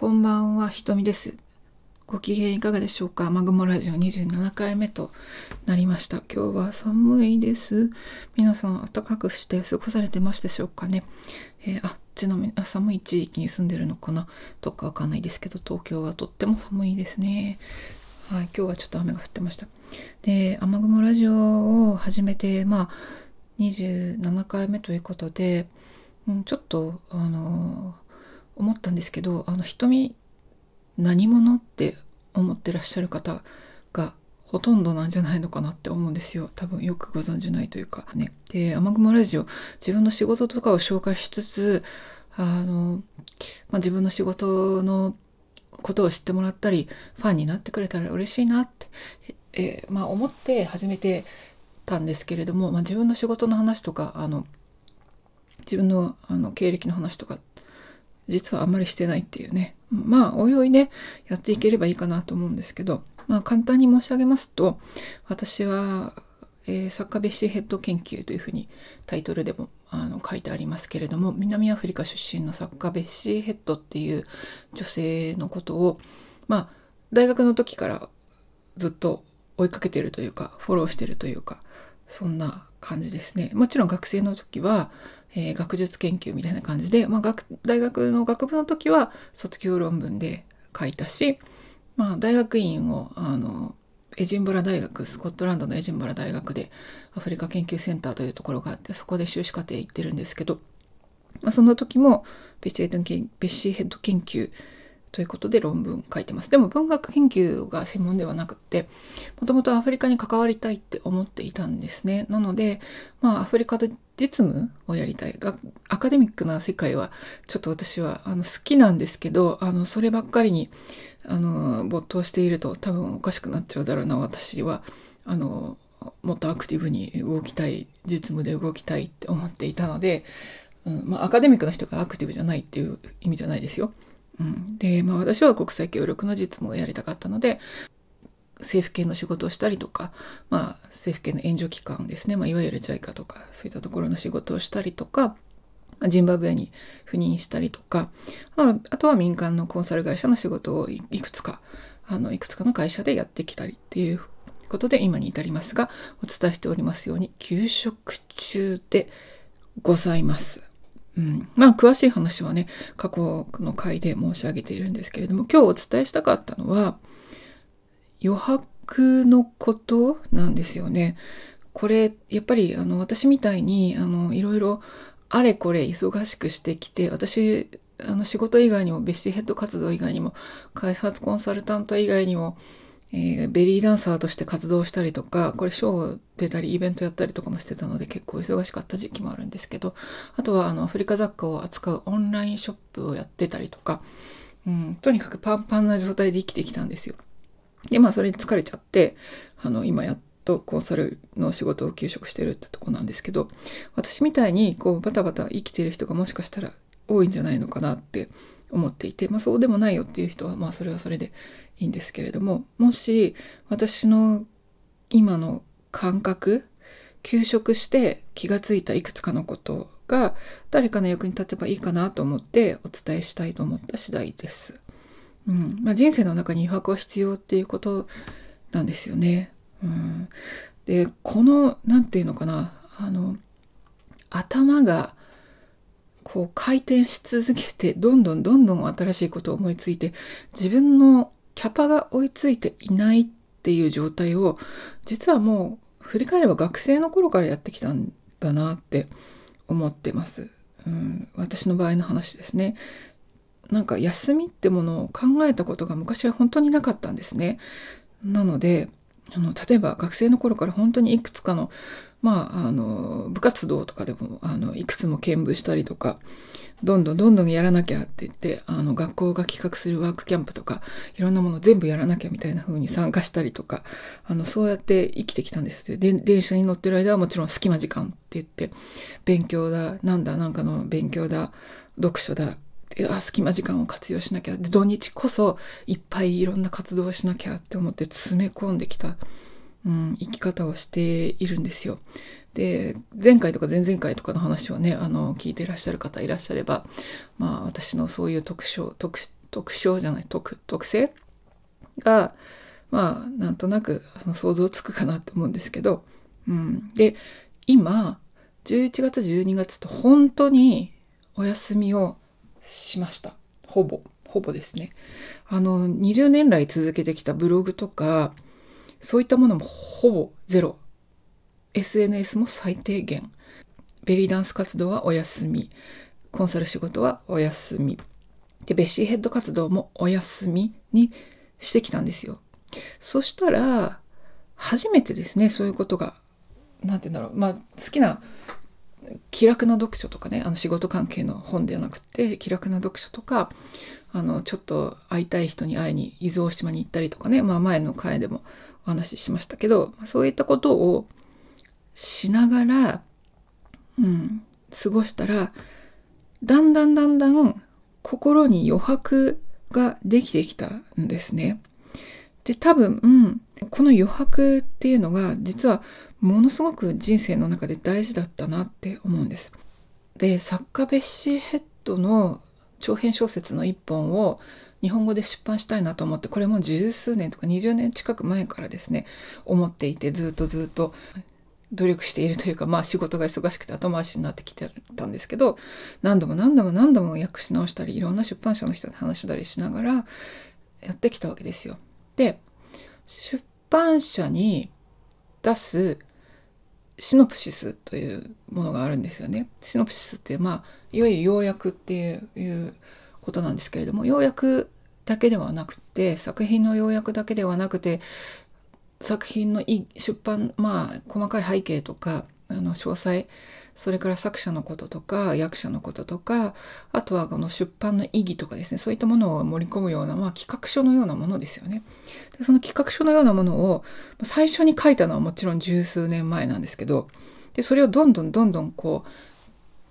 こんばんは、ひとみです。ご機嫌いかがでしょうかマグモラジオ27回目となりました。今日は寒いです。皆さん暖かくして過ごされてますでしょうかね。えー、あ、ちなみあ寒い地域に住んでるのかなとかわかんないですけど、東京はとっても寒いですね。はい、今日はちょっと雨が降ってました。で、雨雲ラジオを始めて、まあ、27回目ということで、うん、ちょっと、あのー思ったんですけどあの瞳何者って思ってらっしゃる方がほとんどなんじゃないのかなって思うんですよ。多分よくご存じないというか。ね。で雨雲ラジオ自分の仕事とかを紹介しつつあの、まあ、自分の仕事のことを知ってもらったりファンになってくれたら嬉しいなって、えー、まあ、思って始めてたんですけれども、まあ、自分の仕事の話とかあの自分のあの経歴の話とか実はあんまりしてないっていうね。まあ、おいおいね、やっていければいいかなと思うんですけど、まあ、簡単に申し上げますと、私は、えー、サッカベシヘッド研究というふうにタイトルでもあの書いてありますけれども、南アフリカ出身のサッカベシヘッドっていう女性のことを、まあ、大学の時からずっと追いかけてるというか、フォローしてるというか、そんな感じですね。もちろん学生の時は、えー、学術研究みたいな感じで、まあ、学大学の学部の時は卒業論文で書いたし、まあ、大学院をあのエジンバラ大学スコットランドのエジンバラ大学でアフリカ研究センターというところがあってそこで修士課程行ってるんですけど、まあ、その時もベッシーヘッド研究ということで論文書いてます。でも文学研究が専門ではなくって、もともとアフリカに関わりたいって思っていたんですね。なので、まあアフリカで実務をやりたい。アカデミックな世界はちょっと私はあの好きなんですけど、あの、そればっかりに、あの、没頭していると多分おかしくなっちゃうだろうな、私は。あの、もっとアクティブに動きたい、実務で動きたいって思っていたので、うん、まあアカデミックな人がアクティブじゃないっていう意味じゃないですよ。うん、で、まあ私は国際協力の実務をやりたかったので、政府系の仕事をしたりとか、まあ政府系の援助機関ですね、まあいわゆる JICA とか、そういったところの仕事をしたりとか、ジンバブエに赴任したりとか、あ、とは民間のコンサル会社の仕事をいくつか、あの、いくつかの会社でやってきたりっていうことで今に至りますが、お伝えしておりますように、休職中でございます。うん、まあ詳しい話はね過去の回で申し上げているんですけれども今日お伝えしたかったのは余白のことなんですよね。これやっぱりあの私みたいにあのいろいろあれこれ忙しくしてきて私あの仕事以外にもベッシーヘッド活動以外にも開発コンサルタント以外にもえー、ベリーダンサーとして活動したりとか、これショー出たりイベントやったりとかもしてたので結構忙しかった時期もあるんですけど、あとはあのアフリカ雑貨を扱うオンラインショップをやってたりとか、うん、とにかくパンパンな状態で生きてきたんですよ。で、まあそれに疲れちゃって、あの今やっとコンサルの仕事を休職してるってとこなんですけど、私みたいにこうバタバタ生きてる人がもしかしたら多いんじゃないのかなって思っていて、まあそうでもないよっていう人は、まあそれはそれでいいんですけれども、もし私の今の感覚、休職して気がついたいくつかのことが誰かの役に立てばいいかなと思ってお伝えしたいと思った次第です。うんまあ、人生の中に余白は必要っていうことなんですよね。うん、でこの何て言うのかなあの頭がこう回転し続けてどんどんどんどん新しいことを思いついて自分のキャパが追いついていないっていう状態を実はもう振り返れば学生の頃からやってきたんだなって思ってます。うん、私の場合の話ですね。なんか休みってものを考えたことが昔は本当になかったんですね。なのであの例えば学生の頃から本当にいくつかのまあ、あの、部活動とかでも、あの、いくつも見舞したりとか、どんどんどんどんやらなきゃって言って、あの、学校が企画するワークキャンプとか、いろんなもの全部やらなきゃみたいな風に参加したりとか、あの、そうやって生きてきたんですで、電車に乗ってる間はもちろん隙間時間って言って、勉強だ、なんだ、なんかの勉強だ、読書だ、あ隙間時間を活用しなきゃで土日こそいっぱいいろんな活動をしなきゃって思って詰め込んできたうん、生き方をしているんですよ。で前回とか前々回とかの話をねあの聞いていらっしゃる方いらっしゃればまあ私のそういう特徴特特徴じゃない特特性がまあなんとなくあの想像つくかなって思うんですけど、うん、で今11月12月と本当にお休みをしました。ほぼ。ほぼですね。あの20年来続けてきたブログとかそういったものもほぼゼロ。SNS も最低限。ベリーダンス活動はお休み。コンサル仕事はお休み。でベッシーヘッド活動もお休みにしてきたんですよ。そしたら初めてですねそういうことが。何て言うんだろう。まあ好きな気楽な読書とかねあの仕事関係の本ではなくて気楽な読書とかあのちょっと会いたい人に会いに伊豆大島に行ったりとかね、まあ、前の回でもお話ししましたけどそういったことをしながら、うん、過ごしたらだんだんだんだん心に余白ができてきたんですね。で多分、うん、この余白っていうのが実はものすごく人生の中で大事だったなって思うんです。で作家ベッシーヘッドの長編小説の一本を日本語で出版したいなと思ってこれも十数年とか20年近く前からですね思っていてずっとずっと努力しているというかまあ仕事が忙しくて後回しになってきてたんですけど何度も何度も何度も訳し直したりいろんな出版社の人に話したりしながらやってきたわけですよ。で出版社に出すシノプシスというものがあるんですよね。シノプシスってまあいわゆる要約っていうことなんですけれども要約だけではなくて作品の要約だけではなくて作品の出版まあ細かい背景とかあの詳細それから作者のこととか役者のこととかあとはこの出版の意義とかですね。そういったものを盛り込むような、まあ、企画書のようなものですよね。でその企画書のようなものを最初に書いたのはもちろん十数年前なんですけどでそれをどんどんどんどんこう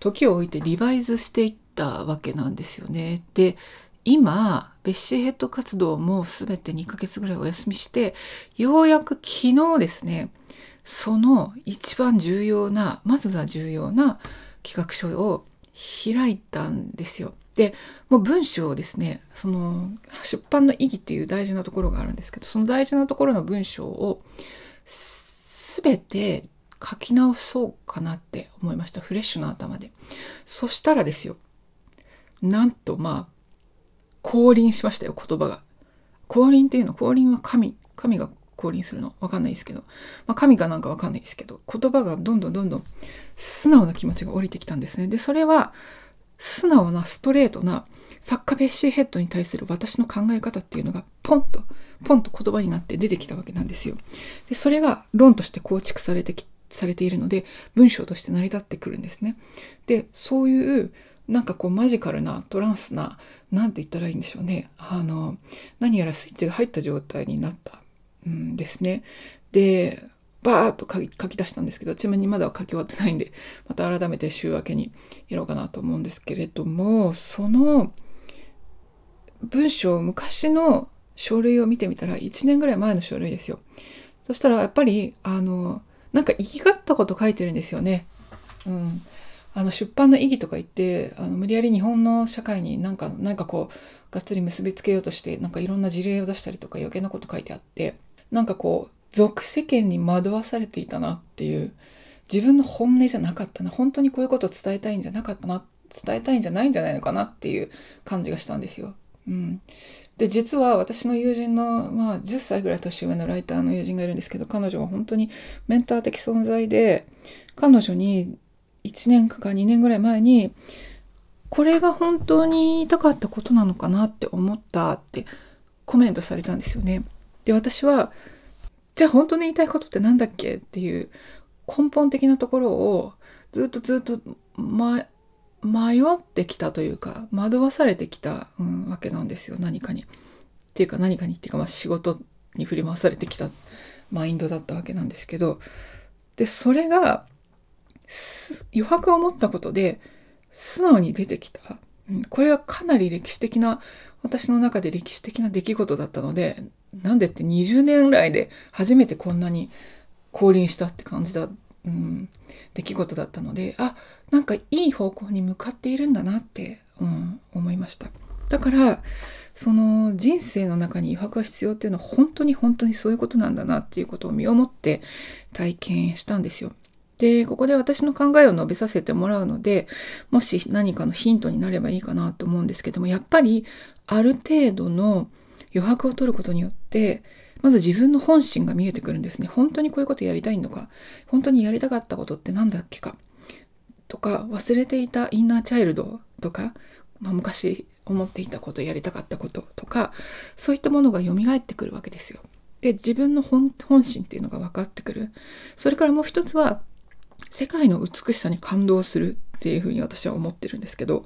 時を置いてリバイズしていったわけなんですよね。で今ベッシーヘッド活動も全て2ヶ月ぐらいお休みしてようやく昨日ですねその一番重要な、まずは重要な企画書を開いたんですよ。で、もう文章をですね、その出版の意義っていう大事なところがあるんですけど、その大事なところの文章を全て書き直そうかなって思いました。フレッシュな頭で。そしたらですよ、なんとまあ、降臨しましたよ、言葉が。降臨っていうの、降臨は神、神が降臨するの。わかんないですけど、まあ、神かなんかわかんないですけど。言葉がどんどんどんどん素直な気持ちが降りてきたんですね。でそれは素直なストレートな作家ベッシーヘッドに対する私の考え方っていうのがポンとポンと言葉になって出てきたわけなんですよ。でそれが論として構築されてきされているので文章として成り立ってくるんですね。でそういうなんかこうマジカルなトランスな何て言ったらいいんでしょうねあの何やらスイッチが入った状態になったんですね。で、バーッと書き出したんですけど、ちなみにまだ書き終わってないんで、また改めて週明けにやろうかなと思うんですけれども、その文章、昔の書類を見てみたら、1年ぐらい前の書類ですよ。そしたらやっぱり、あの、なんか生きがったこと書いてるんですよね。うん。あの出版の意義とか言ってあの無理やり日本の社会になんかなんかこうがっつり結びつけようとしてなんかいろんな事例を出したりとか余計なこと書いてあってなんかこう俗世間に惑わされていたなっていう自分の本音じゃなかったな本当にこういうことを伝えたいんじゃなかったな伝えたいんじゃないんじゃないのかなっていう感じがしたんですよ。うん、で実は私の友人の、まあ、10歳ぐらい年上のライターの友人がいるんですけど彼女は本当にメンター的存在で彼女に1年か2年ぐらい前にこれが本当に言いたかったことなのかなって思ったってコメントされたんですよね。で私はじゃあ本当に言いたいことって何だっけっていう根本的なところをずっとずっと、ま、迷ってきたというか惑わされてきた、うん、わけなんですよ何かに。っていうか何かにっていうか、まあ、仕事に振り回されてきたマインドだったわけなんですけどでそれが余白を持ったことで素直に出てきた、これはかなり歴史的な私の中で歴史的な出来事だったのでなんでって20年来で初めてこんなに降臨したって感じだ、うん、出来事だったのであなんかいい方向に向かっているんだなって、うん、思いましただからその人生の中に余白が必要っていうのは本当に本当にそういうことなんだなっていうことを身をもって体験したんですよ。で、ここで私の考えを述べさせてもらうので、もし何かのヒントになればいいかなと思うんですけども、やっぱりある程度の余白を取ることによって、まず自分の本心が見えてくるんですね。本当にこういうことやりたいのか、本当にやりたかったことって何だっけか、とか、忘れていたインナーチャイルドとか、まあ、昔思っていたことやりたかったこととかそういったものが蘇ってくるわけですよ。で自分の本心っていうのが分かってくる。それからもう一つは世界の美しさに感動するっていうふうに私は思ってるんですけど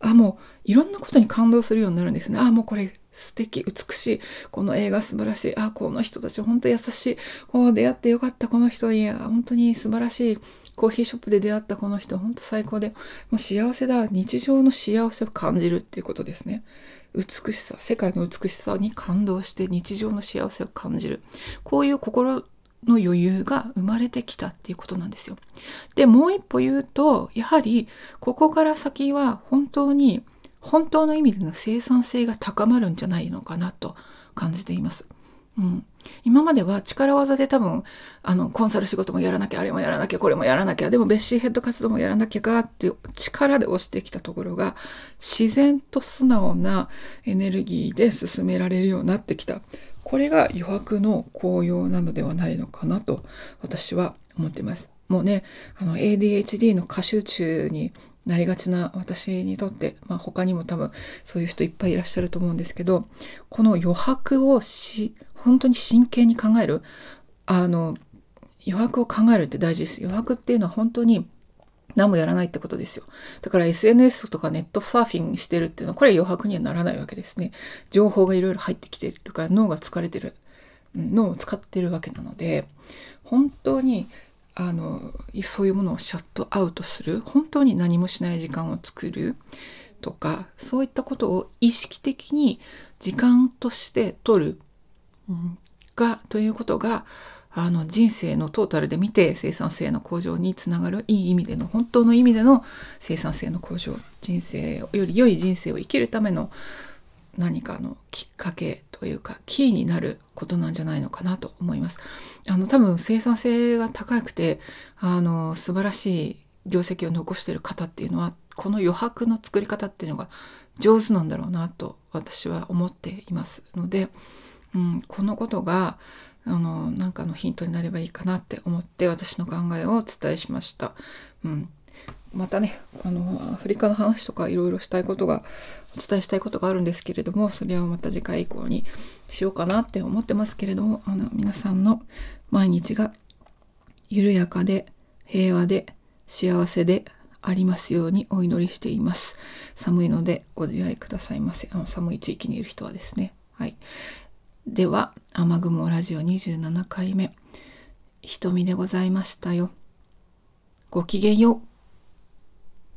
あもういろんなことに感動するようになるんですね。あもうこれ素敵美しい。この映画素晴らしい。あこの人たち本当優しい。こう出会ってよかった。この人いや本当に素晴らしい。コーヒーショップで出会った。この人、ほんと最高で、もう幸せだ。日常の幸せを感じるっていうことですね。美しさ、世界の美しさに感動して日常の幸せを感じる。こういう心の余裕が生まれてきたっていうことなんですよ。で、もう一歩言うと、やはり、ここから先は本当に、本当の意味での生産性が高まるんじゃないのかなと感じています。うん、今までは力技で多分あのコンサル仕事もやらなきゃあれもやらなきゃこれもやらなきゃでもベッシーヘッド活動もやらなきゃかって力で押してきたところが自然と素直なエネルギーで進められるようになってきたこれが余白の効用なのではないのかなと私は思っています。もうねあの ADHD の過集中になりがちな私にとって、まあ、他にも多分そういう人いっぱいいらっしゃると思うんですけどこの余白をし本当に真剣に考えるあの余白を考えるって大事です余白っていうのは本当に何もやらないってことですよ。だから SNS とかネットサーフィンしてるっていうのはこれ余白にはならないわけですね。情報がいろいろ入ってきてるから脳が疲れてる脳を使ってるわけなので本当にあのそういうものをシャットアウトする本当に何もしない時間を作るとかそういったことを意識的に時間として取る、うん、がということがあの人生のトータルで見て生産性の向上につながるいい意味での本当の意味での生産性の向上人生より良い人生を生きるための何かのきっかけというかキーになることなんじゃないのかなと思います。あの多分生産性が高くてあの素晴らしい業績を残している方っていうのはこの余白の作り方っていうのが上手なんだろうなと私は思っていますので、うん、このことがあのなんかのヒントになればいいかなって思って私の考えをお伝えしました。うん、またねあのアフリカの話とかいろいろしたいことがお伝えしたいことがあるんですけれどもそれをまた次回以降にしようかなって思ってますけれどもあの皆さんの毎日が緩やかで平和で幸せでありますようにお祈りしています。寒いのでご自愛くださいませ。あの寒い地域にいる人はですね。はい。では、雨雲ラジオ27回目、瞳でございましたよ。ごきげんよう。